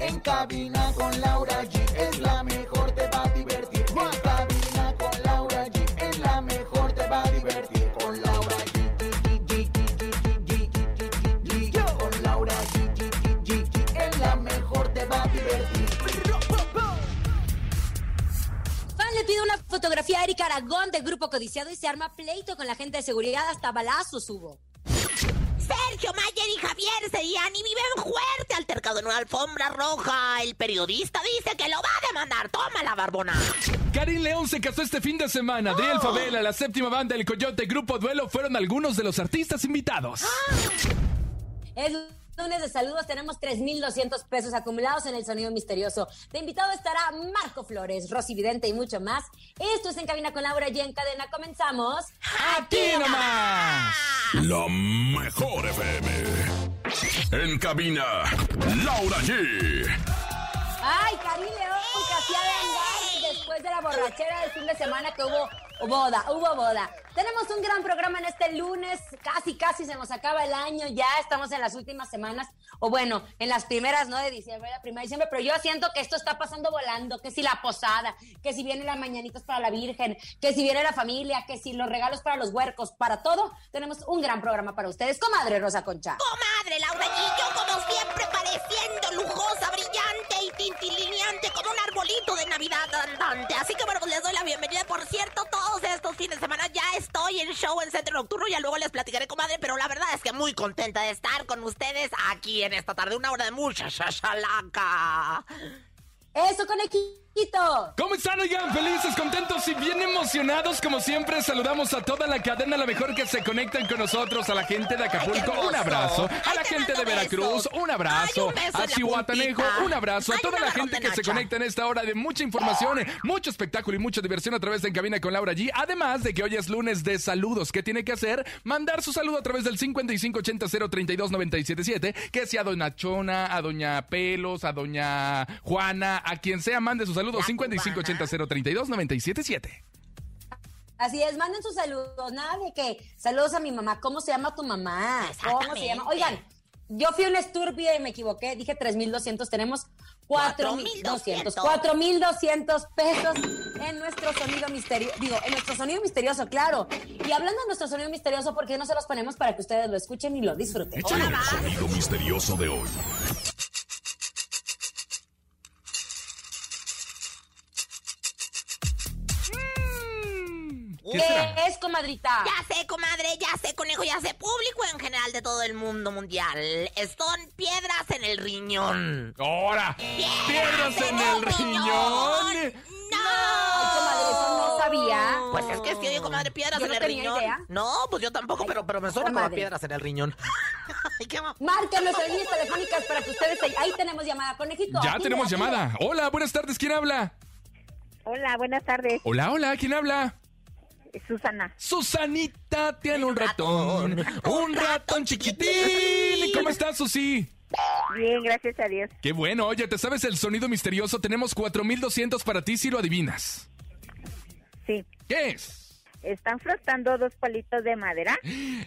En cabina con Laura G es la mejor, te va a divertir. En cabina con Laura G es la mejor, te va a divertir. Con Laura G. Con Laura G. Es la mejor, te va a divertir. Fan le pide una fotografía a Eric Aragón del grupo codiciado y se arma pleito con la gente de seguridad, hasta balazos hubo. Sergio Mayer y Javier Seriani viven fuerte altercado en una alfombra roja. El periodista dice que lo va a demandar. Toma la barbona. Karim León se casó este fin de semana. Adriel Favela, la séptima banda El Coyote, Grupo Duelo fueron algunos de los artistas invitados. Es lunes de saludos, tenemos 3,200 pesos acumulados en el sonido misterioso. De invitado estará Marco Flores, Rosy Vidente y mucho más. Esto es En Cabina con Laura y en cadena comenzamos. ¡Aquí nomás! La mejor FM. En cabina, Laura G. Ay, Karim León, hacía vengar después de la borrachera del fin de semana que hubo boda, hubo boda. Tenemos un gran programa en este lunes, casi, casi se nos acaba el año, ya estamos en las últimas semanas, o bueno, en las primeras, ¿no? De diciembre, la primera de diciembre, pero yo siento que esto está pasando volando, que si la posada, que si vienen las mañanitas para la Virgen, que si viene la familia, que si los regalos para los huercos, para todo, tenemos un gran programa para ustedes, comadre Rosa Concha. Comadre Laura G, yo como siempre lujosa, brillante y tintilineante como un arbolito de Navidad andante. Así que bueno, pues les doy la bienvenida. Por cierto, todos estos fines de semana ya estoy en show en Centro Nocturno. Ya luego les platicaré, comadre, pero la verdad es que muy contenta de estar con ustedes aquí en esta tarde. Una hora de mucha shashalaca. Eso, conejito. ¿Cómo están, oigan? Felices, contentos y bien emocionados. Como siempre, saludamos a toda la cadena, la mejor que se conectan con nosotros. A la gente de Acapulco, Ay, un abrazo. A la te gente de Veracruz, besos. un abrazo. Ay, un beso a puntita. un abrazo. A toda la gente que se conecta en esta hora de mucha información, mucho espectáculo y mucha diversión a través de En Cabina con Laura G. Además de que hoy es lunes de saludos. ¿Qué tiene que hacer? Mandar su saludo a través del 5580-032-977. Que sea a Doña Chona, a Doña Pelos, a Doña Juana, a quien sea, mande su saludo. La 5580-032-977. Así es, manden sus saludos. Nada de que saludos a mi mamá. ¿Cómo se llama tu mamá? ¿Cómo se llama? Oigan, yo fui una estúpida y me equivoqué. Dije 3,200. Tenemos 4,200. 4,200 pesos en nuestro sonido misterioso. Digo, en nuestro sonido misterioso, claro. Y hablando de nuestro sonido misterioso, ¿por qué no se los ponemos para que ustedes lo escuchen y lo disfruten? El sonido misterioso de hoy. ¿Qué ¿Qué será? es, comadrita? Ya sé, comadre, ya sé, conejo, ya sé, público en general de todo el mundo mundial. Son piedras en el riñón. ¡Ahora! ¡Piedras en el riñón! ¡No! Ay, comadre, eso no sabía. Pues es que si oye, comadre, piedras Yo en no el tenía riñón. idea. No, pues yo tampoco, pero, pero me suena como piedras en el riñón. Ay, qué ma- Marquen nuestras líneas telefónicas para que ustedes... Ahí tenemos llamada, conejito. Ya tenemos llamada. Hola, buenas tardes. ¿Quién habla? Hola, buenas tardes, Hola, hola. ¿Quién habla? Susana. Susanita tiene un ratón. Un ratón chiquitín. ¿Cómo estás, Susi? Bien, gracias a Dios. Qué bueno. Oye, ¿te sabes el sonido misterioso? Tenemos 4200 para ti si lo adivinas. Sí. ¿Qué es? Están frotando dos palitos de madera.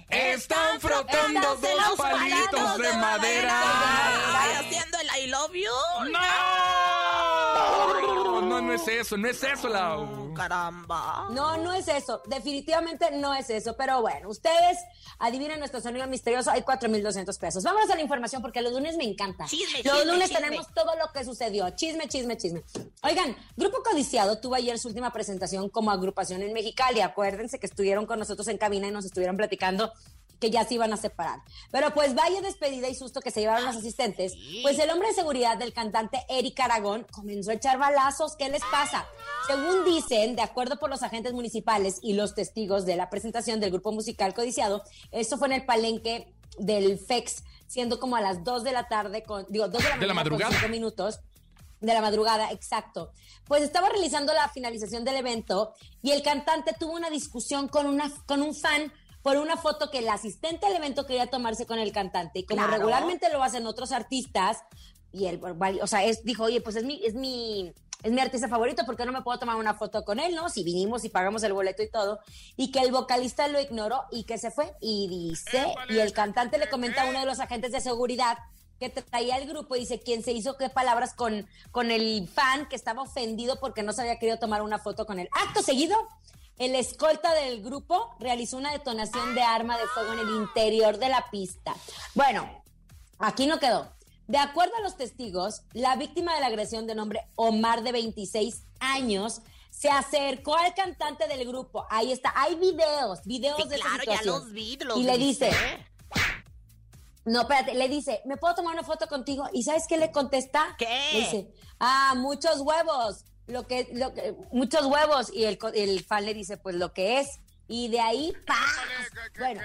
Están frotando dos palitos de madera. Ay, haciendo el I love you. ¡No! No, no es eso, no es eso, Lau. Caramba. No, no es eso. Definitivamente no es eso. Pero bueno, ustedes adivinen nuestro sonido misterioso. Hay 4,200 pesos. Vámonos a la información porque los lunes me encanta. Chisme, los chisme, lunes chisme. tenemos todo lo que sucedió. Chisme, chisme, chisme. Oigan, Grupo Codiciado tuvo ayer su última presentación como agrupación en Mexicali. Acuérdense que estuvieron con nosotros en cabina y nos estuvieron platicando que ya se iban a separar. Pero pues vaya despedida y susto que se llevaron los asistentes, pues el hombre de seguridad del cantante Eric Aragón comenzó a echar balazos. ¿Qué les pasa? Según dicen, de acuerdo por los agentes municipales y los testigos de la presentación del grupo musical codiciado, esto fue en el palenque del FEX, siendo como a las 2 de la tarde, con, digo, 2 de la, ¿De la con madrugada? cinco minutos. De la madrugada, exacto. Pues estaba realizando la finalización del evento y el cantante tuvo una discusión con, una, con un fan por una foto que el asistente del evento quería tomarse con el cantante. Y como Claro. regularmente lo hacen otros artistas, y él, o sea, es, dijo, oye, pues es mi, es mi, es mi artista favorito, ¿por qué no me puedo tomar una foto con él, no? Si vinimos y pagamos el boleto y todo. Y que el vocalista lo ignoró y que se fue. Y dice, y el cantante le comenta a uno de los agentes de seguridad que traía el grupo y dice quién se hizo qué palabras con, con el fan que estaba ofendido porque no se había querido tomar una foto con él. Acto seguido, el escolta del grupo realizó una detonación de arma de fuego en el interior de la pista. Bueno, aquí no quedó. De acuerdo a los testigos, la víctima de la agresión de nombre Omar de 26 años se acercó al cantante del grupo. Ahí está, hay videos, videos Sí, de esa claro, ya situación. los vi, los Y le dice, no, espérate, le dice, ¿me puedo tomar una foto contigo? ¿Y sabes qué le contesta? ¿Qué? Le dice, ah, muchos huevos, lo que, lo que, muchos huevos. Y el, co- el fan le dice, pues lo que es. Y de ahí, ¡paz! Bueno,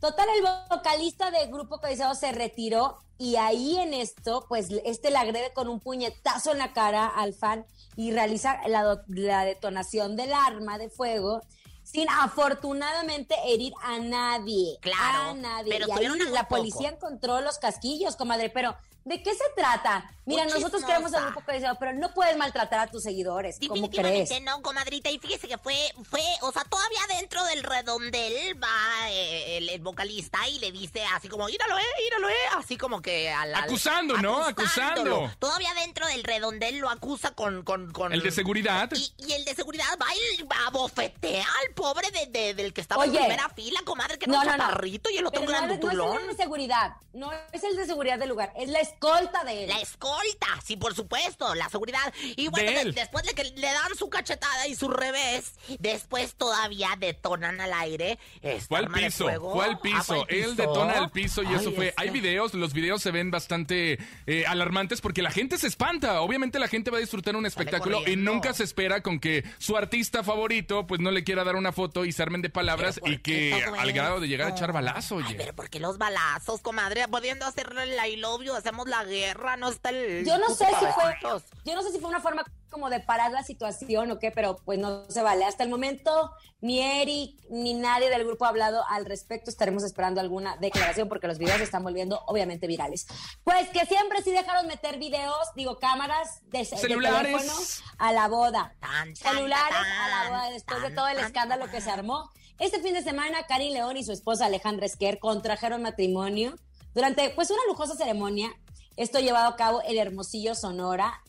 total, el vocalista del grupo Codiciado se retiró y ahí en esto, pues este le agrede con un puñetazo en la cara al fan y realiza la, la detonación del arma de fuego sin afortunadamente herir a nadie. Claro, A nadie. pero y ahí la poco. policía encontró los casquillos, comadre, pero ¿de qué se trata? Mira, nosotros queremos al grupo Codiciado, pero no puedes maltratar a tus seguidores. ¿Cómo crees? Definitivamente no, comadrita. Y fíjese que fue, fue, o sea, todavía dentro del redondel va eh, el, el vocalista y le dice así como, íralo, eh, íralo, eh. Así como que al, al- Acusando, ¿no? Acusando. Todavía dentro del redondel lo acusa con. con, con El de seguridad. Y, y el de seguridad va y va a bofetear al pobre de, de- del que estaba Oye. en primera fila, comadre, que No, un no, no. chaparrito y el otro Pero no, no es el de seguridad, no es el de seguridad del lugar, es la escolta de él. La escolta, sí, por supuesto, la seguridad. Y bueno, De de- él. después de que le dan su cachetada y su revés, después todavía detonan al aire. esta Fue al piso, fuego. fue al Ah, piso. fue al Él detona el piso y Ay, eso fue. este. Hay videos, los videos se ven bastante eh, alarmantes porque la gente se espanta. Obviamente la gente va a disfrutar un espectáculo y nunca se espera con que su artista favorito pues no le quiera dar una foto y se armen de palabras ¿Pero por y que al grado de llegar a echar balazo, Ay, oye. pero ¿por qué los balazos, comadre? Pudiendo hacer el I love you, hacemos la guerra, no está el... Yo no sé si fue, yo no sé si fue una forma como de parar la situación o qué, pero pues no se vale. Hasta el momento ni Eric ni nadie del grupo ha hablado al respecto. Estaremos esperando alguna declaración porque los videos se están volviendo obviamente virales. Pues que siempre sí dejaron meter videos, digo cámaras de, de Celulares. teléfono a la boda. Tan, tan, Celulares tan, a la boda después de todo el tan, escándalo que se armó. Este fin de semana, Karin León y su esposa Alejandra Esquer contrajeron matrimonio durante pues una lujosa ceremonia. Esto llevado a cabo en Hermosillo, Sonora.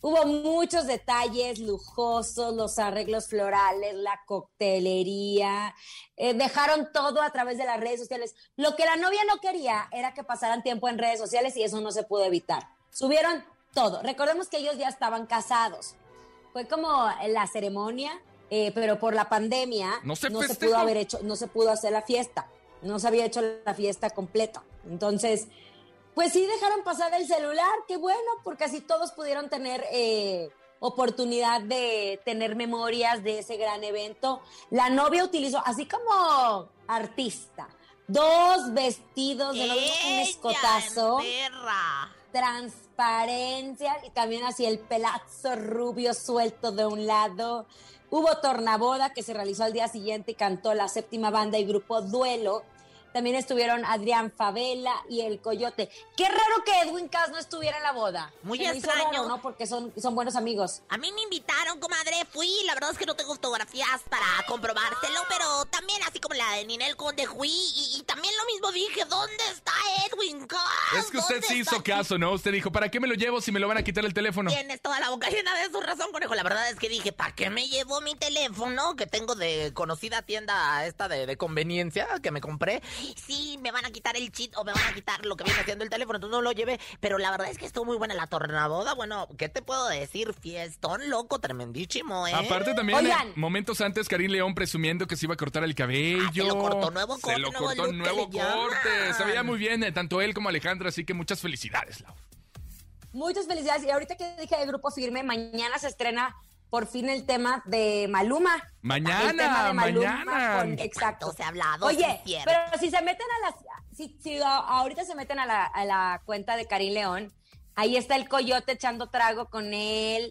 Hubo muchos detalles lujosos, los arreglos florales, la coctelería, eh, dejaron todo a través de las redes sociales. Lo que la novia no quería era que pasaran tiempo en redes sociales y eso no se pudo evitar. Subieron todo. Recordemos que ellos ya estaban casados. Fue como la ceremonia, eh, pero por la pandemia No se pudo festejó. haber hecho, no se pudo hacer la fiesta, no se había hecho la fiesta completa. Entonces, pues sí dejaron pasar el celular, qué bueno, porque así todos pudieron tener eh, oportunidad de tener memorias de ese gran evento. La novia utilizó, así como artista, dos vestidos de novia, un escotazo perra. transparencia y también así el pelazo rubio suelto de un lado. Hubo tornaboda que se realizó al día siguiente y cantó la séptima banda y grupo Duelo. También estuvieron Adrián Favela y El Coyote. Qué raro que Edwin Cass no estuviera en la boda. Muy Se extraño. raro, ¿no? Porque son, son buenos amigos. A mí me invitaron, comadre, fui, la verdad es que no tengo fotografías para comprobárselo, pero también así como la de Ninel Conde fui y, y también lo mismo dije, ¿dónde está Edwin Cass? Es que usted ¿Dónde sí hizo caso, ¿no? Usted dijo, ¿para qué me lo llevo si me lo van a quitar el teléfono? Tienes toda la boca llena de su razón, conejo. La verdad es que dije, ¿para qué me llevo mi teléfono que tengo de conocida tienda esta de, de conveniencia que me compré? Sí, me van a quitar el cheat o me van a quitar lo que viene haciendo el teléfono, entonces no lo llevé. Pero la verdad es que estuvo muy buena la tornaboda. Bueno, ¿qué te puedo decir? Fiestón loco, tremendísimo, ¿eh? Aparte también, Oigan. eh, momentos antes, Karim León presumiendo que se iba a cortar el cabello. Ah, se lo cortó, nuevo Se corte, lo nuevo cortó, nuevo corte. Se veía muy bien, eh, tanto él como Alejandra, así que muchas felicidades, Lau. Muchas felicidades. Y ahorita que dije de Grupo Firme, mañana se estrena por fin el tema de Maluma. Mañana, El tema de Maluma mañana. con- exacto. ¿Cuánto se ha hablado? Oye, pero si se meten a las, si, si ahorita se meten a la, a la cuenta de Karim León, Ahí está el coyote echando trago con él.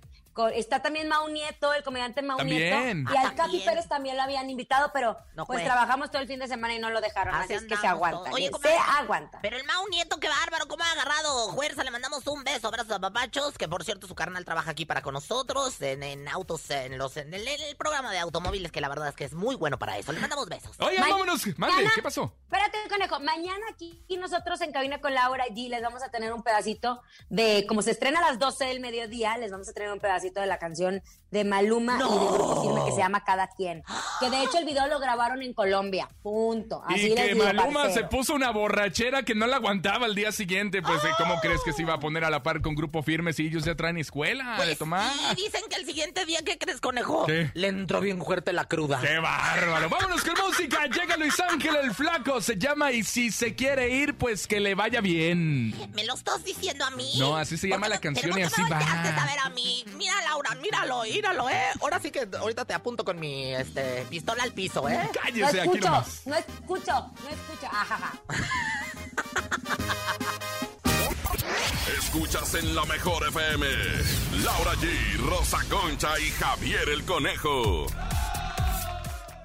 Está también Mau Nieto, el comediante Mau También. Nieto. Y Ah, al Capi también. Pérez también lo habían invitado, pero No pues fue. trabajamos todo el fin de semana y no lo dejaron. Así Así es que se aguanta. Oye, se aguanta. Pero el Mau Nieto, qué bárbaro, cómo ha agarrado fuerza. Le mandamos un beso, abrazos a papachos, que por cierto su carnal trabaja aquí para con nosotros, en, en autos, en los en el, en el programa de automóviles, que la verdad es que es muy bueno para eso. Le mandamos besos. Ma- vámonos. Mande, Mañana- ¿qué pasó? Espérate, conejo. Mañana aquí nosotros en Cabina con Laura G les vamos a tener un pedacito de, como se estrena a las 12 del mediodía, les vamos a tener un pedacito de la canción de Maluma y de Grupo Firme que se llama Cada Quien. Que de hecho el video lo grabaron en Colombia. Punto. Así y que Maluma parcero. se puso una borrachera que no la aguantaba al día siguiente. Pues, ¿cómo crees que se iba a poner a la par con Grupo Firme si ellos ya traen escuela de Pues tomar? sí, dicen que el siguiente día, ¿qué crees, conejo? ¿Qué? Le entró bien fuerte la cruda. ¡Qué bárbaro! Vámonos con música. Llega Luis Ángel el Flaco. Se llama Y si se quiere ir, pues que le vaya bien. ¿Me lo estás diciendo a mí? No, así se llama ¿Por qué la canción y ¿por qué así me va. a ver a mí? Mira, Laura, míralo, míralo, ¿eh? Ahora sí que ahorita te apunto con mi este, pistola al piso, ¿eh? No Cállese aquí escucho, nomás. no escucho, no escucho. Ajaja. Escuchas en la mejor FM. Laura G, Rosa Concha y Javier el Conejo.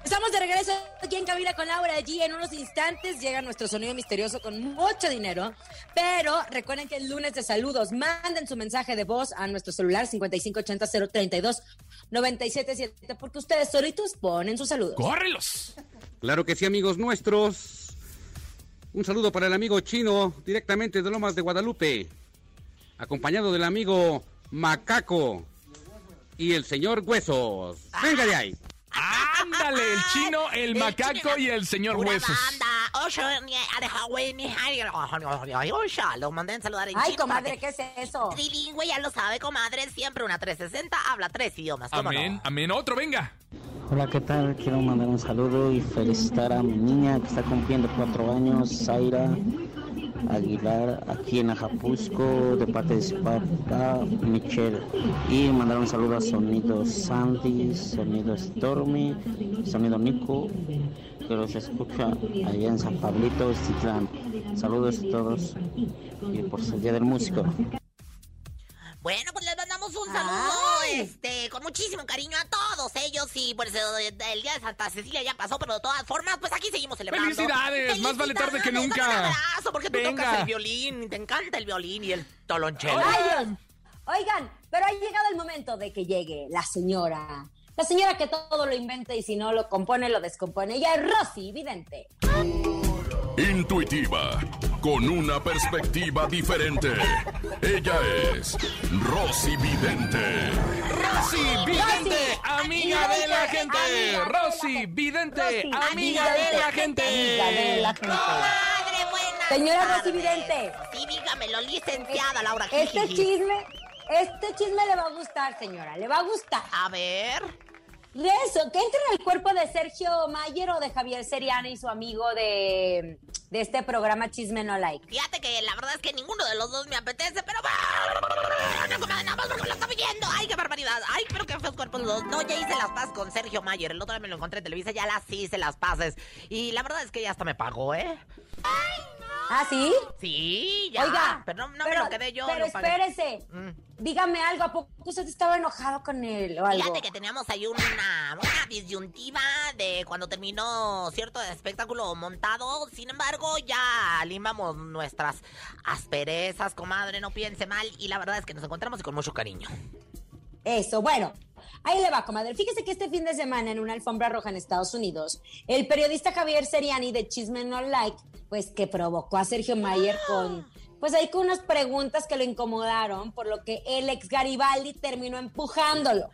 Estamos de regreso aquí en Cabina con Laura G. En unos instantes llega nuestro sonido misterioso con mucho dinero. Pero recuerden que el lunes de saludos. Manden su mensaje de voz a nuestro celular 5580-032-977 porque ustedes solitos ponen sus saludos. ¡Córrelos! Claro que sí, amigos nuestros. Un saludo para el amigo chino, directamente de Lomas de Guadalupe, acompañado del amigo Macaco y el señor Huesos. Venga de ahí. Ándale, el chino, el macaco y el señor Huesos. ni- ay, ocha, Lo mandé a saludar en Ay, chino comadre, ¿qué es eso? Trilingüe, ya lo sabe, comadre. Siempre una 360 habla tres idiomas. ¿cómo Amén, no? amén. Otro, venga. Hola, ¿qué tal? Quiero mandar un saludo y felicitar a mi niña que está cumpliendo cuatro años, Zaira Aguilar, aquí en Ajapusco, de parte de su papá, Michelle. Y mandar un saludo a Sonido Sandy, Sonido Stormy, Sonido Nico, que los escucha allá en San Pablito, Estitlán. Saludos a todos y por el Día del Músico. Bueno, pues les mandamos un saludo, Ay. este, con muchísimo cariño a todos ellos y pues eh, el día de Santa Cecilia ya pasó, pero de todas formas, pues aquí seguimos celebrando. ¡Felicidades! Más vale tarde que Felicidades, nunca. Un abrazo, porque tú Venga. tocas el violín, y te encanta el violín y el tolonchelo. ¡Ay, Dios! Oigan, pero ha llegado el momento de que llegue la señora. La señora que todo lo inventa y si no lo compone, lo descompone. Ella es Rosy Vidente. Intuitiva, con una perspectiva diferente. Ella es Rosy Vidente. Rosy Vidente, amiga de la gente. Rosy Vidente, amiga de la gente. Amiga de la gente. Señora Rosy. Vidente. Sí, dígamelo, licenciada Laura Este chisme, este chisme le va a gustar, señora. Le va a gustar. A ver. Eso, que entre en el cuerpo de Sergio Mayer o de Javier Seriana y su amigo de, de este programa Chisme No Like. Fíjate que la verdad es que ninguno de los dos me apetece, pero... No, comadre, nada más porque lo está viendo. ¡Ay, qué barbaridad! ¡Ay, pero qué feos cuerpos los dos! No, ya hice las paces con Sergio Mayer. El otro día me lo encontré en Televisa, ya las hice las paces. Y la verdad es que ya hasta me pagó, ¿eh? ¿Ah, sí? Sí, ya. Oiga, pero no, no pero, me lo quedé yo. Pero espérese. Mm. Dígame algo, ¿a poco usted estaba enojado con él o algo? Fíjate que teníamos ahí una, una disyuntiva de cuando terminó cierto espectáculo montado. Sin embargo, ya limamos nuestras asperezas, comadre, no piense mal. Y la verdad es que nos encontramos y con mucho cariño. Eso, bueno. Ahí le va, comadre. Fíjese que este fin de semana en una alfombra roja en Estados Unidos, el periodista Javier Seriani de Chisme No Like, pues que provocó a Sergio Mayer con, pues ahí con unas preguntas que lo incomodaron, por lo que el ex Garibaldi terminó empujándolo.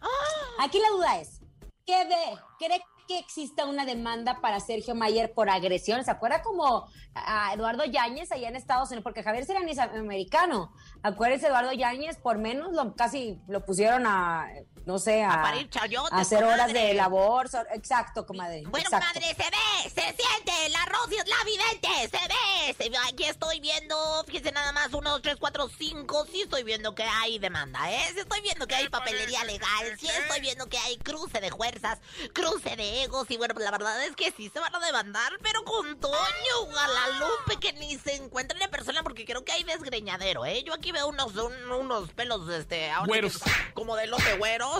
Aquí la duda es, ¿qué ve? ¿Cree que exista una demanda para Sergio Mayer por agresión? ¿Se acuerda como a Eduardo Yáñez allá en Estados Unidos? Porque Javier Seriani es americano. Acuérdense, Eduardo Yáñez por menos lo, casi lo pusieron a no sé, a, A parir chayotes, a hacer horas de labor. so- exacto, comadre. Bueno, exacto. madre, se ve, se siente, la Rosy es la vidente, se ve, se ve, aquí estoy viendo, fíjense nada más, uno, dos, tres, cuatro, cinco, sí estoy viendo que hay demanda, ¿eh? Sí estoy viendo que hay papelería legal, sí estoy viendo que hay cruce de fuerzas, cruce de egos, y bueno, pues la verdad es que sí se van a demandar, pero con Toño, Guadalupe, que ni se encuentran en persona porque creo que hay desgreñadero, ¿eh? Yo aquí veo unos, un- unos pelos, este, ahora Güeros. como de lote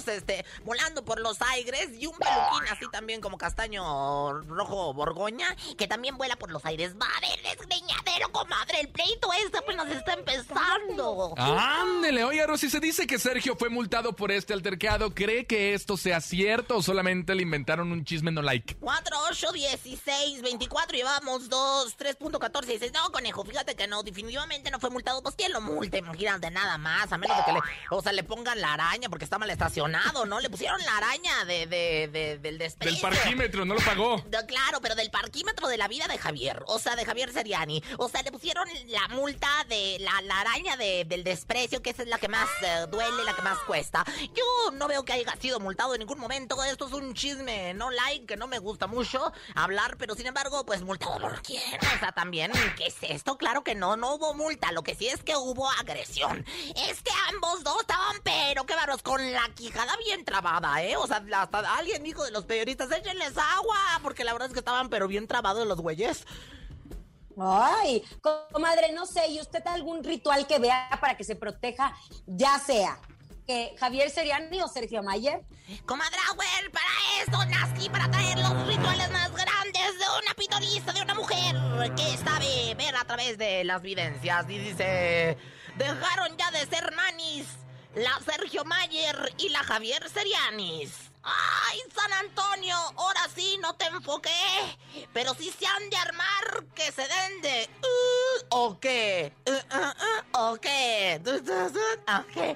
este, volando por los aires y un peluquín así también como castaño rojo borgoña, que también vuela por los aires. Va a haber desgreñadero, comadre, el pleito este apenas está empezando. Ándele, oiga, Rosy, se dice que Sergio fue multado por este altercado. ¿Cree que esto sea cierto o solamente le inventaron un chisme no like? 4, 8, 16, 24, llevamos 2, 3.14, dices, no, conejo, fíjate que no, definitivamente no fue multado, pues quién lo multe, imagínate nada más, a menos de que le, o sea, le pongan la araña porque está mal estacionado, ¿no? Le pusieron la araña de, de, de- del desprecio. Del parquímetro, no lo pagó. No, claro, pero del parquímetro de la vida de Javier, o sea, de Javier Seriani. O sea, le pusieron la multa de la, la araña de- del desprecio, que esa es la que más eh, duele, la que más cuesta. Yo no veo que haya sido multado en ningún momento. Esto es un chisme no like, que no me gusta mucho hablar, pero sin embargo, pues multado por quién. O sea, también, ¿qué es esto? Claro que no, no hubo multa. Lo que sí es que hubo agresión. Es que ambos dos estaban, pero qué barros, con la quijada bien trabada, ¿eh? O sea, hasta alguien dijo de los periodistas, échenles agua, porque la verdad es que estaban, pero bien trabados los güeyes. Ay, comadre, no sé, ¿y usted algún ritual que vea para que se proteja, ya sea que Javier Seriani o Sergio Mayer? Comadre Auer, para eso nací, para traer los rituales más grandes de una pitonista, de una mujer que sabe ver a través de las vivencias. Y dice, dejaron ya de ser manis la Sergio Mayer y la Javier Serianis. ¡Ay, San Antonio! Ahora sí no te enfoqué. Pero si se han de armar, que se den de... uh, ¿O qué? Uh, uh, ¿O qué? Du, du, du, ¿O qué?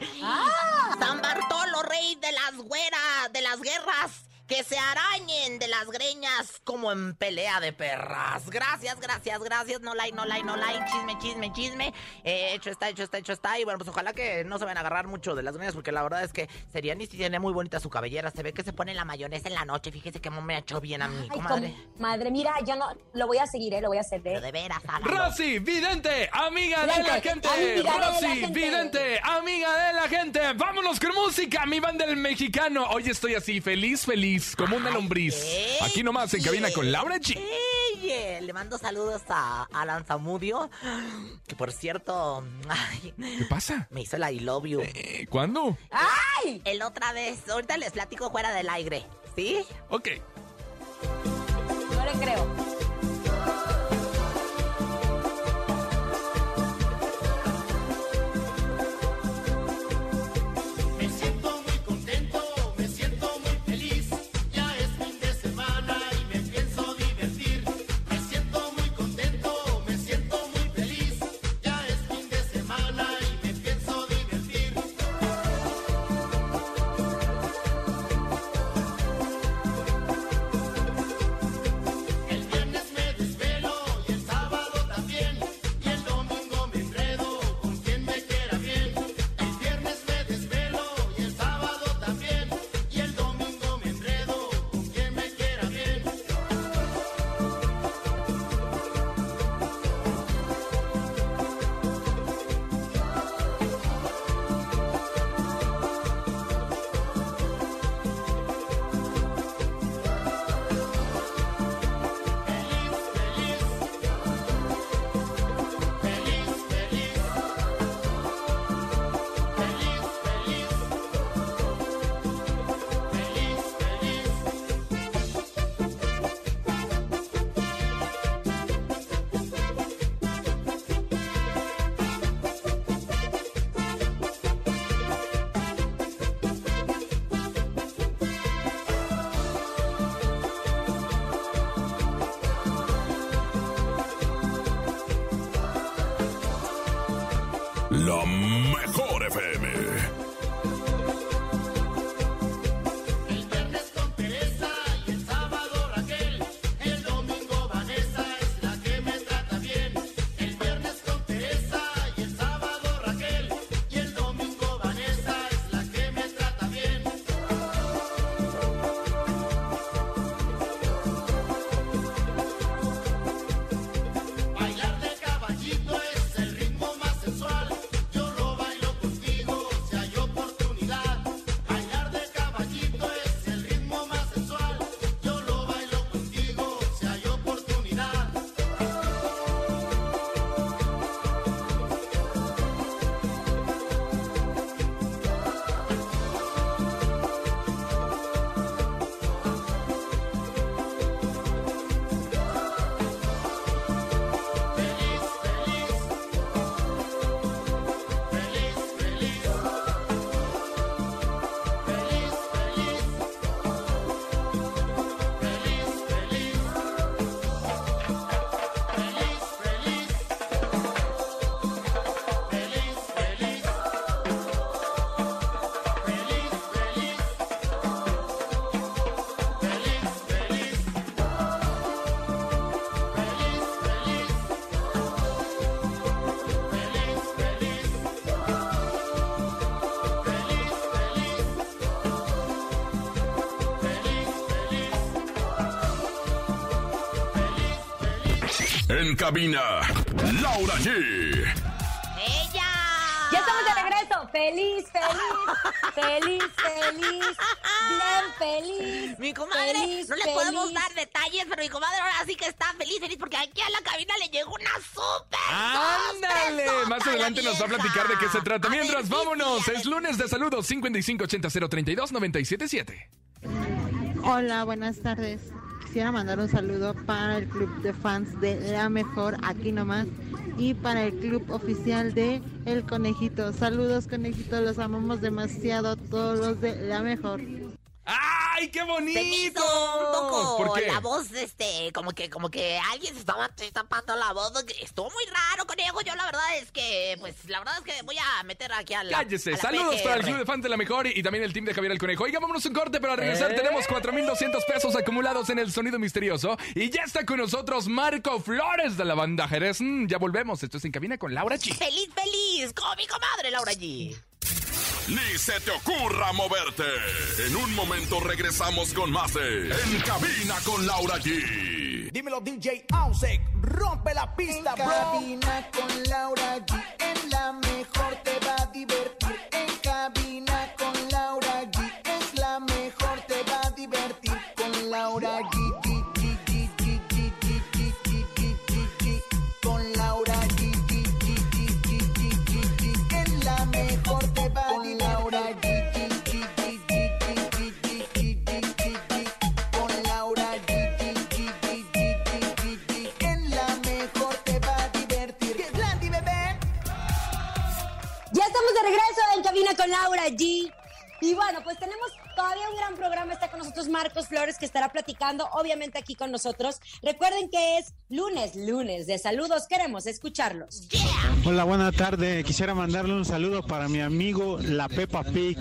San Bartolo, rey de las güeras, de las guerras. Que se arañen de las greñas como en pelea de perras. Gracias, gracias, gracias. No like, no like, no like. Chisme, chisme, chisme. Eh, hecho está, hecho está, hecho está. Y bueno, pues ojalá que no se vayan a agarrar mucho de las greñas porque la verdad es que Seriani sí tiene muy bonita su cabellera. Se ve que se pone la mayonesa en la noche. Fíjese que me ha hecho bien a mí, Ay, comadre. Madre, mira, yo no, lo voy a seguir, ¿eh? Lo voy a hacer, Pero ¿eh? de veras, hágalo. Rosy, vidente, amiga de la gente. amiga de la Rosy, gente. vidente, amiga de la gente. Vámonos con música, mi banda del mexicano. Hoy estoy así, feliz, feliz, como una lombriz. Aquí nomás en cabina con Laura G. Le mando saludos a Alan Zamudio, que por cierto, ay, ¿Qué pasa? me hizo el I love you. Eh, ¿Cuándo? ¡Ay! El otra vez, ahorita les platico fuera del aire, ¿sí? Ok. No le creo. En cabina, Laura G. ¡Ella! Ya estamos de regreso. Feliz, feliz, feliz, feliz, bien feliz. Mi comadre, feliz, no le podemos dar detalles, pero mi comadre ahora sí que está feliz, feliz, porque aquí a la cabina le llegó una súper. ¡Ándale! Más adelante nos va a platicar de qué se trata. A Mientras, vámonos. sí, Es lunes de saludos 5580 032 977. Hola, buenas tardes. Quisiera mandar un saludo para el club de fans de La Mejor, aquí nomás, y para el club oficial de El Conejito. Saludos, Conejito, los amamos demasiado, todos los de La Mejor. ¡Ay, qué bonito! Se me hizo un poco ¿Por qué? la voz, este, como que, como que alguien se estaba tapando la voz. Estuvo muy raro, conejo. Yo la verdad es que, pues, la verdad es que voy a meter aquí a la. Cállese. a la Saludos para el. Club de Fans de la Mejor y, y también el team de Javier el Conejo. Oiga, vámonos un corte para regresar. ¿Eh? Tenemos 4,200 pesos acumulados en el sonido misterioso. Y ya está con nosotros Marco Flores de la banda Jerez. Mm, ya volvemos. Esto es En Cabina con Laura Chi. Feliz, feliz, con mi comadre Laura G. Ni se te ocurra moverte. En un momento regresamos con más de En cabina con Laura G. Dímelo DJ Ausek, rompe la pista, bro. cabina con Laura G, en la mejor te va a divertir. Laura G. Y bueno, pues tenemos todavía un gran programa. Está con nosotros Marcos Flores, que estará platicando, obviamente, aquí con nosotros. Recuerden que es lunes, lunes de saludos. Queremos escucharlos. Hola, buena tarde. Quisiera mandarle un saludo para mi amigo La Peppa Pig,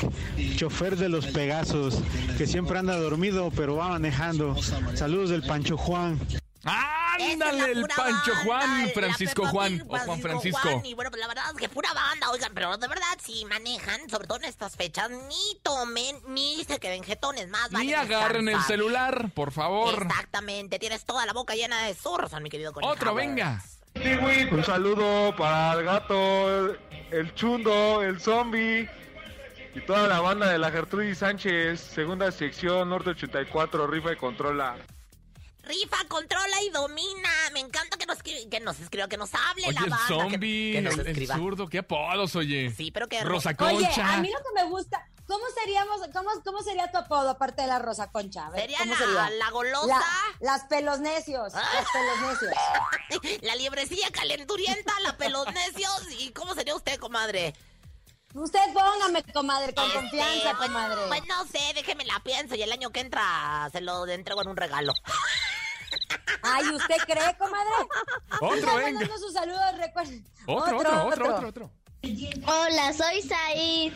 chofer de los Pegasos, que siempre anda dormido pero va manejando. Saludos del Pancho Juan. ¡Ándale! El Pancho Juan, Francisco Juan o Juan Francisco. Juan, y bueno, pues la verdad es que pura banda, oigan, pero de verdad, si manejan, sobre todo en estas fechas, ni tomen, ni se queden jetones más. Ni vale agarren el celular, por favor. Exactamente, tienes toda la boca llena de zorros, mi querido conejo. Otro, venga. Un saludo para el gato, el, el chundo, el zombie y toda la banda de la Gertrudis Sánchez, segunda sección, norte 84, rifa y controla. Rifa, controla y domina. Me encanta que nos, que nos escriba, que nos hable Oye, la el banda. que- zombie, que, nos el, el escriba. zurdo, qué apodos, oye. Sí, pero que Rosa Oye, Concha. a mí lo que me gusta, ¿cómo seríamos, cómo, cómo sería tu apodo aparte de la Rosa Concha? A ver, Sería ¿cómo la- sería? la golosa. La- las pelos necios, las pelos necios. La liebrecilla calenturienta, la pelos necios. ¿Y cómo sería usted, comadre? Usted póngame, comadre, con Este, confianza, pues- comadre. Pues no sé, déjeme la pienso y el año que entra se lo entrego en un regalo. Ay, ¿usted cree, comadre? Otro, Sigan venga. mandando sus saludos, recuerden. Otro, otro, otro, otro, otro. Hola, soy Said.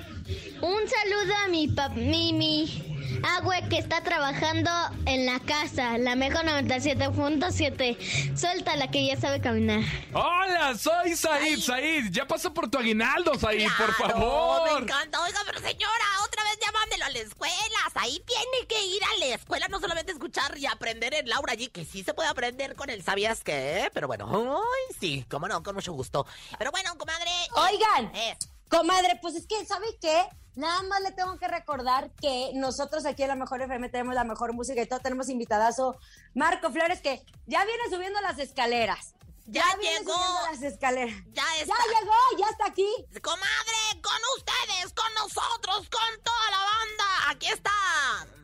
Un saludo a mi pap Mimi. Agüe que está trabajando en la casa, la mejor 97.7. Suéltala que ya sabe caminar. Hola, soy Said, Said. Ya pasó por tu aguinaldo, Said, por favor. Me encanta. Oiga, pero señora, otra vez ya mándelo a la escuela. Ahí tiene que ir a la escuela, no solamente escuchar y aprender en Laura allí, que sí se puede aprender con el ¿sabías qué? Pero bueno, ay, sí, cómo no, con mucho gusto. Pero bueno, comadre. Oigan, Eh, comadre, pues es que, ¿sabe qué? Nada más le tengo que recordar que nosotros aquí en la Mejor FM tenemos la mejor música y todo. Tenemos invitadazo Marco Flores que ya viene subiendo las escaleras. Ya viene llegó. subiendo las escaleras. Ya está. Ya llegó, ya está aquí. Comadre, con ustedes, con nosotros, con toda la banda. Aquí está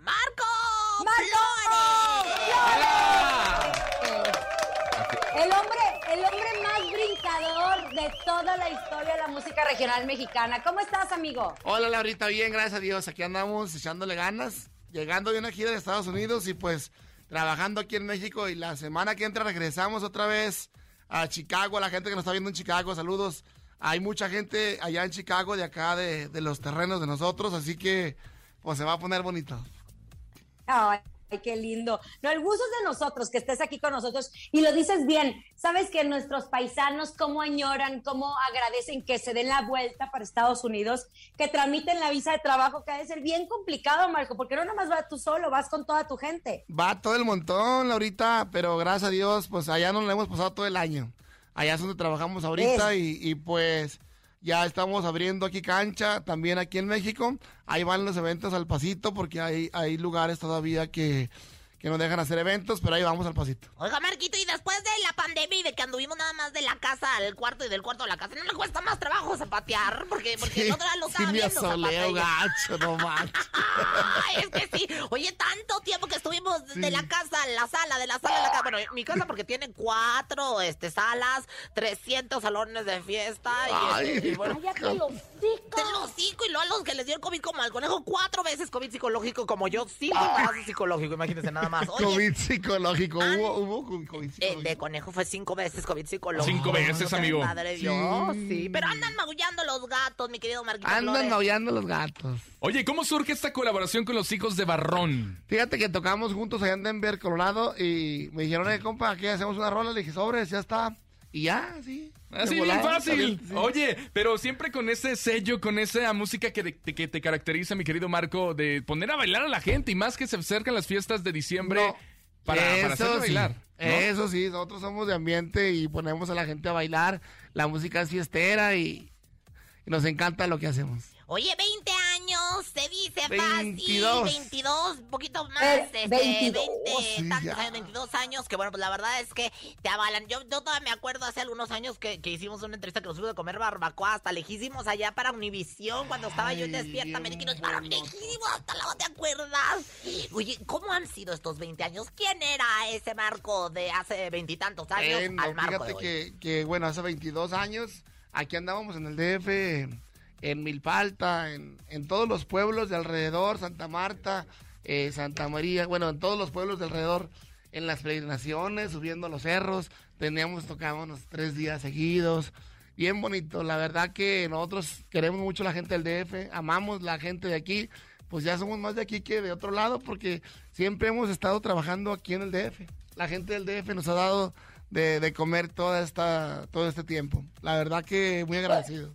Marco, Flores. El hombre, el hombre de toda la historia de la música regional mexicana. ¿Cómo estás, amigo? Hola Laurita, bien, gracias a Dios. Aquí andamos echándole ganas, llegando de una gira de Estados Unidos y pues trabajando aquí en México y la semana que entra regresamos otra vez a Chicago, a la gente que nos está viendo en Chicago, saludos. Hay mucha gente allá en Chicago, de acá, de, de los terrenos de nosotros, así que pues se va a poner bonito. Ay, Ay, qué lindo. No, el gusto es de nosotros, que estés aquí con nosotros. Y lo dices bien. Sabes que nuestros paisanos, cómo añoran, cómo agradecen que se den la vuelta para Estados Unidos, que tramiten la visa de trabajo, que ha de ser bien complicado, Marco, porque no nomás vas tú solo, vas con toda tu gente. Va todo el montón ahorita, pero gracias a Dios, pues allá nos lo hemos pasado todo el año. Allá es donde trabajamos ahorita y, y, pues ya estamos abriendo aquí cancha, también aquí en México. Ahí van los eventos al pasito porque hay, hay lugares todavía que, que no dejan hacer eventos, pero ahí vamos al pasito. Oiga, Marquito, y después de la pandemia y de que anduvimos nada más de la casa al cuarto y del cuarto a la casa, ¿no le cuesta más trabajo zapatear? Porque, porque Sí, el otro día lo sí estaba me viendo asoleo, gacho, no manches. Ay, es que sí. Oye, tanto tiempo que estuvimos de la casa a la sala, de la sala a la casa. Bueno, mi casa porque tiene cuatro este, salas, 300 salones de fiesta. Y, Ay, este, y bueno, Cállate los Te lo hocico y luego a los que les dio el COVID como al conejo, cuatro veces COVID psicológico como yo, cinco embarazo psicológico, imagínense nada más. Oye, COVID psicológico, hubo, hubo COVID el de conejo fue cinco veces COVID psicológico. Cinco veces, amigo. Madre Sí. Dios, sí. Pero andan maullando los gatos, mi querido Marquito Andan Flores. maullando los gatos. Oye, ¿cómo surge esta colaboración con los hijos de Barrón? Fíjate que tocamos juntos allá en Denver, Colorado, y me dijeron, eh, compa, aquí hacemos una rola. Le dije, sobres, ya está. Y ya, sí. Así bien fácil. sí. Oye, pero siempre con ese sello, con esa música que, te- que te caracteriza, mi querido Marco, de poner a bailar a la gente y más que se acercan las fiestas de diciembre No, para, para sí, bailar. ¿no? Eso sí, nosotros somos de ambiente y ponemos a la gente a bailar. La música es fiestera y, y nos encanta lo que hacemos. Oye, 20 años, se dice 22. fácil, 22, un poquito más, Eh, este, 22, 20, sí, tantos años, 22 años, que bueno, pues la verdad es que te avalan. Yo, yo todavía me acuerdo hace algunos años que, que hicimos una entrevista que nos fuimos a comer barbacoa hasta lejísimos allá para Univisión, cuando estaba yo Despierta y nos llevaron lejísimos hasta la ¿te acuerdas? Oye, ¿cómo han sido estos 20 años? ¿Quién era ese Marco de hace veintitantos años Eh, no, al Marco de fíjate hoy? que, que, bueno, hace 22 años, aquí andábamos en el DF, en Milpalta, en, en todos los pueblos de alrededor, Santa Marta, eh, Santa María, bueno, en todos los pueblos de alrededor, en las peregrinaciones, subiendo los cerros, teníamos, tocábamos tres días seguidos, bien bonito, la verdad que nosotros queremos mucho la gente del DF, amamos la gente de aquí, pues ya somos más de aquí que de otro lado, porque siempre hemos estado trabajando aquí en el DF. La gente del DF nos ha dado de, de comer toda esta, todo este tiempo. La verdad que muy agradecido.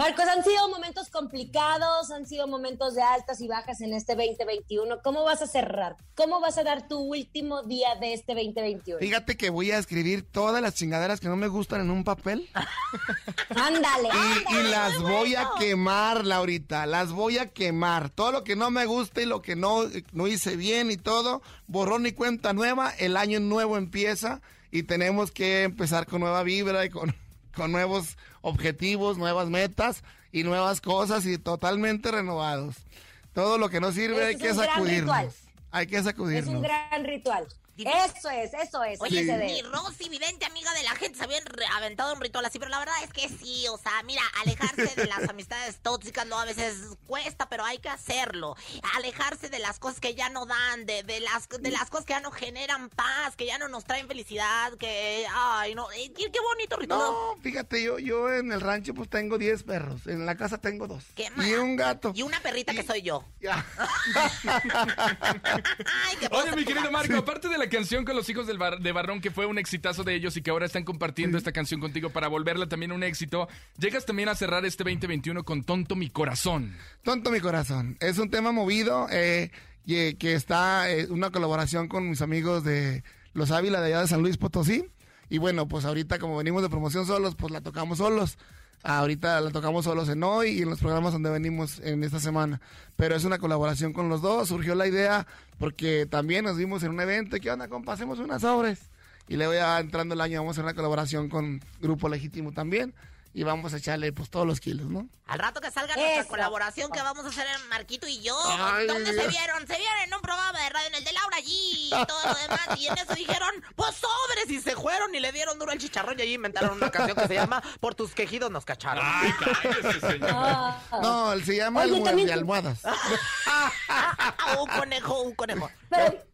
Marcos, han sido momentos complicados, han sido momentos de altas y bajas en este 2021. ¿Cómo vas a cerrar? ¿Cómo vas a dar tu último día de este 2021? Fíjate que voy a escribir todas las chingaderas que no me gustan en un papel Ándale. y, y las voy a quemar, Laurita. Las voy a quemar. Todo lo que no me gusta y lo que no, no hice bien y todo, borrón y cuenta nueva. El año nuevo empieza y tenemos que empezar con nueva vibra y con, con nuevos objetivos, nuevas metas y nuevas cosas y totalmente renovados. Todo lo que no sirve hay es que sacudirnos. Hay que Es sacudirnos. un gran ritual. Eso es, eso es. Oye, mi debe. Rosy, vidente amiga de la gente, se habían aventado un ritual así, pero la verdad es que sí, o sea, mira, alejarse de las amistades tóxicas no a veces cuesta, pero hay que hacerlo. Alejarse de las cosas que ya no dan, de, de las de las cosas que ya no generan paz, que ya no nos traen felicidad, que ay, no, qué qué bonito ritual. No, fíjate, yo, yo en el rancho pues tengo 10 perros. En la casa tengo dos. Qué y un gato. Y una perrita que soy yo. Ya. Ay, qué Oye, mi querido Marco, aparte de la canción con los hijos del Bar- de Barrón, que fue un exitazo de ellos y que ahora están compartiendo esta canción contigo para volverla también un éxito, llegas también a cerrar este 2021 con Tonto Mi Corazón. Tonto mi corazón. Es un tema movido eh, y, eh, que está eh, una colaboración con mis amigos de Los Ávila de allá de San Luis Potosí. Y bueno, pues ahorita como venimos de promoción solos, pues la tocamos solos. Ahorita la tocamos solos en hoy y en los programas donde venimos en esta semana. Pero es una colaboración con los dos. Surgió la idea porque también nos vimos en un evento. ¿Qué onda, compa? Hacemos unas sobres. Y luego ya entrando el año vamos a hacer una colaboración con Grupo Legítimo también. Y vamos a echarle pues todos los kilos, ¿no? Al rato que salga nuestra Eso. colaboración que vamos a hacer en Marquito y yo. Ay, ¿Dónde se vieron? Se vieron en un programa de radio en el de Laura G y todo lo demás. Y en eso dijeron, pues sobres. Y se fueron y le dieron duro al chicharrón. Y allí inventaron una canción que se llama Por tus quejidos nos cacharon. Ay, cállese, señor. Ah. No, él se llama Oye, el también de almohadas. Un conejo, un conejo. Pero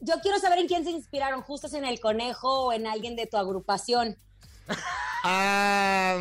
yo quiero saber en quién se inspiraron, justos en el conejo o en alguien de tu agrupación. Ah,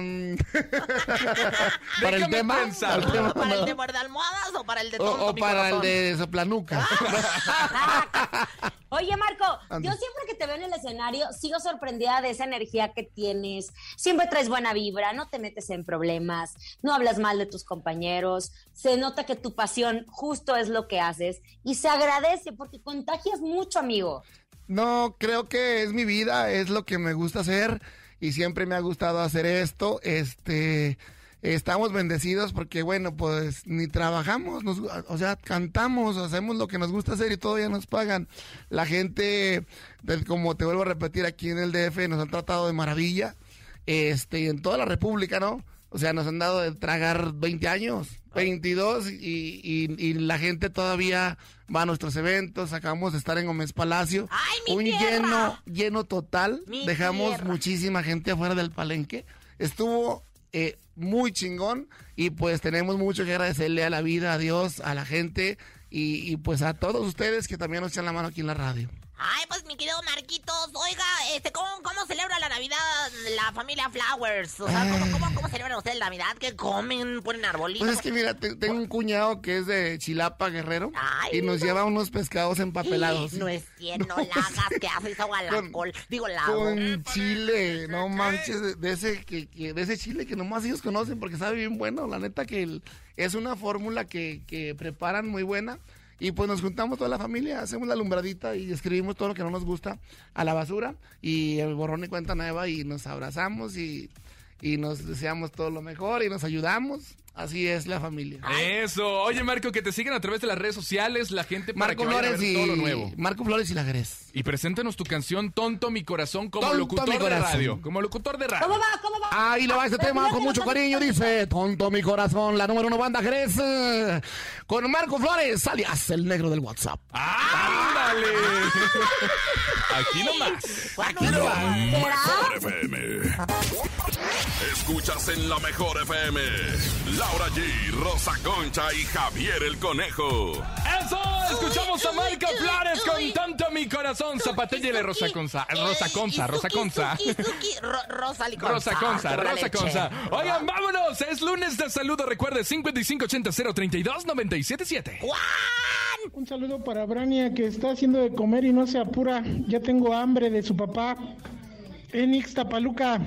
para el tema, pensar. para el tema, ¿Para el no. de muerde almohadas o para el de o, tonto o mi para el de soplanuca. Oye, Marco, yo siempre que te veo en el escenario sigo sorprendida de esa energía que tienes. Siempre traes buena vibra, no te metes en problemas, no hablas mal de tus compañeros. Se nota que tu pasión justo es lo que haces y se agradece porque contagias mucho, amigo. No, creo que es mi vida, es lo que me gusta hacer y siempre me ha gustado hacer esto. Este, estamos bendecidos porque, bueno, pues ni trabajamos, nos- o sea, cantamos, hacemos lo que nos gusta hacer y todavía nos pagan. La gente, como te vuelvo a repetir, aquí en el DF nos han tratado de maravilla, este, en toda la República, ¿no? O sea, nos han dado de tragar 20 años, 22, y, y- y la gente todavía va a nuestros eventos. Acabamos de estar en Gómez Palacio. mi un tierra! lleno, lleno total. Mi Dejamos tierra. muchísima gente afuera del palenque. Estuvo eh, muy chingón y pues tenemos mucho que agradecerle a la vida, a Dios, a la gente y, y, pues a todos ustedes que también nos echan la mano aquí en la radio. Ay, pues mi querido Marquitos, oiga, este, ¿cómo, cómo celebra la Navidad la familia Flowers? O sea, ¿cómo, cómo, cómo celebran ustedes la Navidad? ¿Qué comen? ¿Ponen arbolitos? Pues es que mira, te- tengo un cuñado que es de Chilapa, Guerrero, Ay, y nos no. lleva unos pescados empapelados. No es cierto, no la hagas, que haces agua a la col. Digo, la Con chile, no manches, de, de ese que, que- de ese chile que nomás ellos conocen porque sabe bien bueno. La neta que el- es una fórmula que, que preparan muy buena. Y pues nos juntamos toda la familia, hacemos la alumbradita y escribimos todo lo que no nos gusta a la basura. Y el borrón y cuenta nueva y nos abrazamos y, y nos deseamos todo lo mejor y nos ayudamos. Así es la familia. Eso. Oye, Marco, que te siguen a través de las redes sociales, la gente para Marco que vaya a Flores ver y todo lo nuevo. Marco Flores y la Gres. Y preséntanos tu canción Tonto mi corazón como Tonto locutor mi de corazón. radio. Como locutor de radio. ¿Cómo va? ¿Cómo va? Ahí le va este tema con mucho cariño, dice Tonto mi corazón, la número uno banda Jerez, con Marco Flores, alias el negro del WhatsApp. ¡Ándale! Aquí nomás. Aquí FM. Escuchas en la mejor FM. Laura G, Rosa Concha y Javier el Conejo. ¡Eso! Escuchamos a Marco Flores con Tonto mi corazón. Zapatellele Rosa Conza. Rosa Conza, Rosa Conza. Rosa Liconza. Rosa Conza, Rosa. Conza. Oigan, vámonos. Es lunes de saludo. Recuerde 5580 032 977. Un saludo para Brania que está haciendo de comer y no se apura. Ya tengo hambre de su papá. En Ixtapaluca.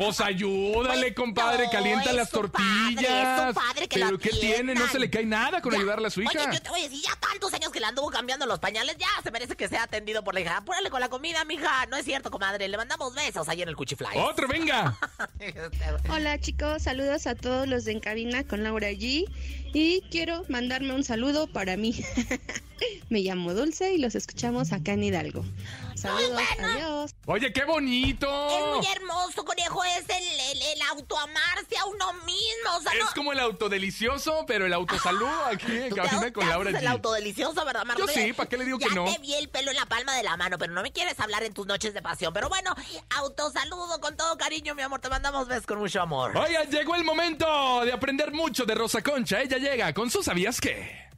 Pues ayúdale, compadre, calienta las padre, tortillas. padre que Pero la ¿qué tiene? No se le cae nada con Ya. ayudarle a su hija. Oye, yo te voy a decir, ya tantos años que le anduvo cambiando los pañales, ya se merece que sea atendido por la hija. Apúrale con la comida, mija. No es cierto, comadre. Le mandamos besos ahí en el Cuchifly. ¡Otro, venga! Hola chicos, saludos a todos los de En Cabina con Laura G. Y quiero mandarme un saludo para mí. Me llamo Dulce y los escuchamos acá en Hidalgo. Saludos, adiós. Oye, qué bonito. Es muy hermoso, conejo. Es el, el, el autoamarse a uno mismo. O sea, no. Es como el autodelicioso, pero el autosalud aquí en cabina te con Laura haces el G. autodelicioso, ¿verdad, Marco? Yo sí, ¿para qué le digo ya que no? te vi el pelo en la palma de la mano, pero no me quieres hablar en tus noches de pasión. Pero bueno, autosaludo con todo cariño, mi amor. Te mandamos besos con mucho amor. Oigan, llegó el momento de aprender mucho de Rosa Concha. Ella llega con su ¿Sabías qué?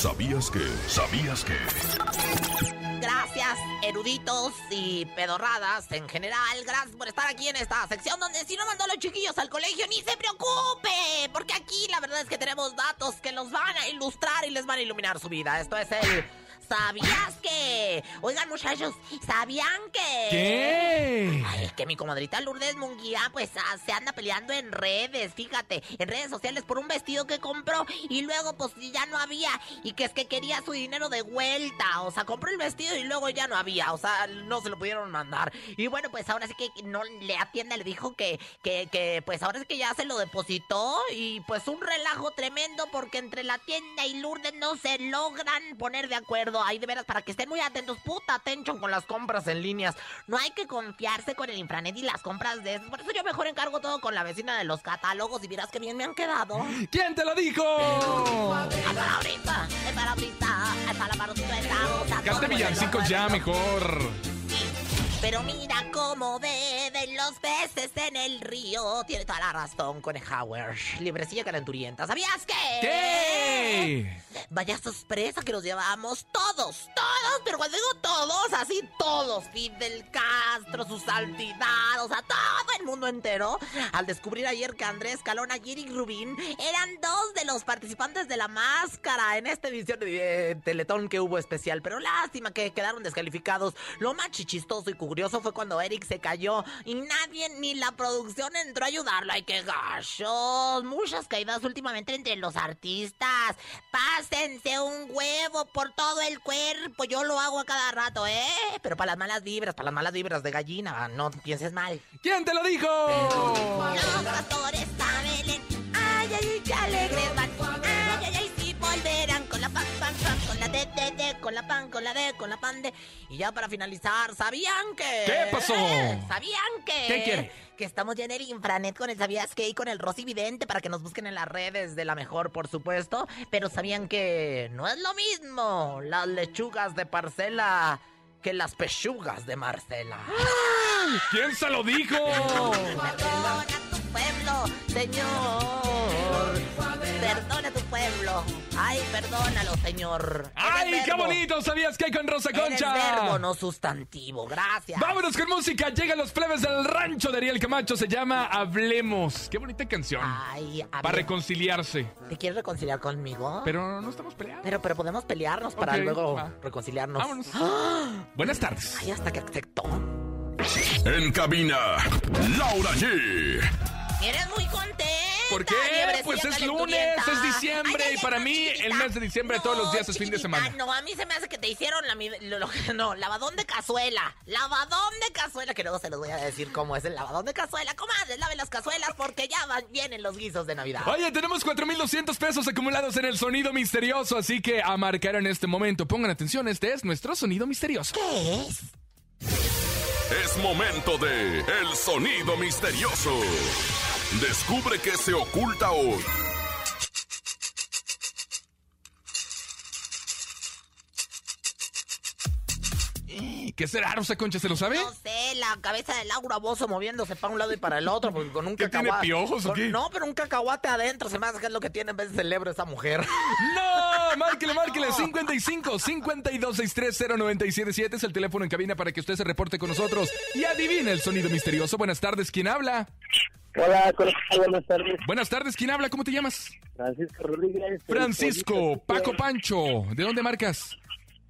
¿Sabías que? ¿Sabías que? Gracias, eruditos y pedorradas en general. Gracias por estar aquí en esta sección donde si no mandó a los chiquillos al colegio, ni se preocupe. Porque aquí la verdad es que tenemos datos que los van a ilustrar y les van a iluminar su vida. Esto es el... ¿Sabías que? Oigan, muchachos, ¿sabían que? ¿Qué? Ay, que mi comadrita Lourdes Munguía, pues ah, se anda peleando en redes, fíjate, en redes sociales por un vestido que compró y luego pues ya no había y que es que quería su dinero de vuelta, o sea, compró el vestido y luego ya no había, o sea, no se lo pudieron mandar. Y bueno, pues ahora sí que no le atienda, le dijo que, que, que pues ahora sí que ya se lo depositó y pues un relajo tremendo porque entre la tienda y Lourdes no se logran poner de acuerdo. Ahí de veras, para que estén muy atentos, puta atención con las compras en líneas. No hay que confiarse con el infranet y las compras de esos. Por eso yo mejor encargo todo con la vecina de los catálogos y miras que bien me han quedado. ¿Quién te lo dijo? Hasta ahorita, para ahorita, hasta la Cante villancicos ya mejor. Pero mira cómo beben los peces en el río. Tiene toda la razón, Conejauer. Librecilla calenturienta. ¿Sabías que? ¿Qué? Vaya sorpresa que nos llevamos todos, todos, pero cuando digo todos, así todos. Fidel Castro, sus santidades, a todo el mundo entero. Al descubrir ayer que Andrés Calona y Eric Rubín eran dos de los participantes de la máscara en esta edición de eh, Teletón que hubo especial. Pero lástima que quedaron descalificados. Lo más chistoso y curioso fue cuando Eric se cayó y nadie ni la producción entró a ayudarlo. ¡Ay, qué gachos! Muchas caídas últimamente entre los artistas. Pásense un huevo por todo el cuerpo. Yo lo hago a cada rato, ¿eh? Pero para las malas vibras, para las malas vibras de gallina, no pienses mal. ¿Quién te lo dijo? Los pastores saben, con la pan, con la D, con la pan de. Y ya para finalizar, ¿sabían que? ¿Qué pasó? ¿Sabían que? ¿Qué quiere? Que estamos ya en el infranet con el ¿Sabías qué? Y con el Rosy Vidente para que nos busquen en las redes de la mejor, por supuesto. Pero ¿sabían que no es lo mismo las lechugas de parcela que las pechugas de Marcela? ¿Quién se lo dijo? Pueblo, Señor. Perdona tu pueblo. Ay, perdónalo, Señor. ¡Ay, Eres qué verbo. bonito! ¿Sabías que hay con Rosa Eres Concha? verbo, no sustantivo. Gracias. Vámonos con música. Llegan los plebes del rancho de Ariel Camacho. Se llama Hablemos. Qué bonita canción. Ay, a Para ver, reconciliarse. ¿Te quieres reconciliar conmigo? Pero no estamos peleados. Pero, pero podemos pelearnos para luego va. reconciliarnos. Vámonos. ¡Ah! Buenas tardes. Ay, hasta que aceptó. En cabina, Laura G. Eres muy contenta. ¿Por qué? Pues es lunes, es diciembre Ay, y para mí chiquitita. el mes de diciembre todos los días es fin de semana. No, a mí se me hace que te hicieron la, mi- lo- lo- no, lavadón de cazuela. Lavadón de cazuela, que luego se los voy a decir cómo es el lavadón de cazuela. Comadres, laven las cazuelas porque ya van, vienen los guisos de Navidad. Oye, tenemos 4,200 pesos acumulados en el sonido misterioso, así que a marcar en este momento. Pongan atención, este es nuestro sonido misterioso. ¿Qué es? Es momento de El Sonido Misterioso. Descubre qué se oculta hoy. ¿Qué será, Rosa Concha? ¿Se lo sabe? No sé, la cabeza de Laura Bozo moviéndose para un lado y para el otro, porque con un ¿Qué tiene, cacahuate. piojos o qué? No, pero un cacahuate adentro, se me hace que es lo que tiene en vez de cerebro esa mujer. ¡No! Márquele, márquele. 55 52 63 0977 es el teléfono en cabina para que usted se reporte con nosotros y adivine el sonido misterioso. Buenas tardes, ¿quién habla? Hola, buenas tardes. Buenas tardes, ¿quién habla? ¿Cómo te llamas? Francisco Rodríguez. Francisco, Paco Pancho. ¿De dónde marcas?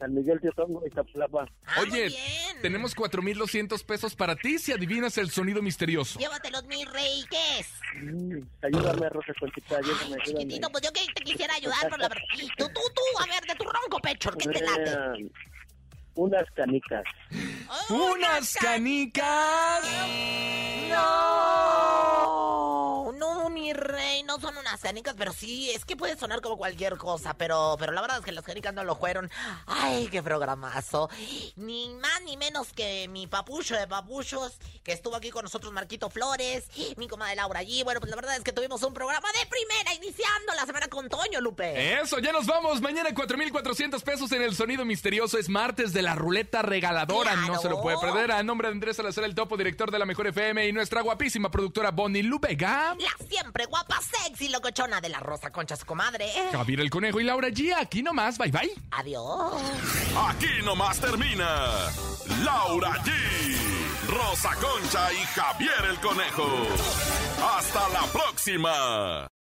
San Miguel Teotongo, Iztapalapa. Oye, tenemos 4,200 pesos para ti si adivinas el sonido misterioso. Llévatelos, mi rey, ¿qué es? Mm, ayúdame, Rosa Conchita, ayúdame, ayúdame. Chiquitito, pues yo que te quisiera ayudar, pero la verdad. Tú, tú, tú, a ver, de tu ronco pecho, ¿qué te late? Unas canicas. ¡Unas canicas! No, no, mi rey, no son unas canicas, pero sí, es que puede sonar como cualquier cosa, pero, pero la verdad es que las canicas no lo fueron. Ay, qué programazo. Ni más ni menos que mi papucho de papuchos, que estuvo aquí con nosotros, Marquito Flores, mi comadre Laura allí. Bueno, pues la verdad es que tuvimos un programa de primera, iniciando la semana con Toño, Lupe. Eso, ya nos vamos. Mañana 4,400 pesos en el sonido misterioso. Es martes de la ruleta regaladora. No se lo puede perder. A nombre de Andrés Salazar, el topo, director de la Mejor FM, y nuestra guapísima productora Bonnie Lubega. La siempre guapa, sexy, locochona de la Rosa Concha, su comadre. Javier el Conejo y Laura G. Aquí nomás. Bye bye. Adiós. Aquí nomás termina Laura G, Rosa Concha y Javier el Conejo. Hasta la próxima.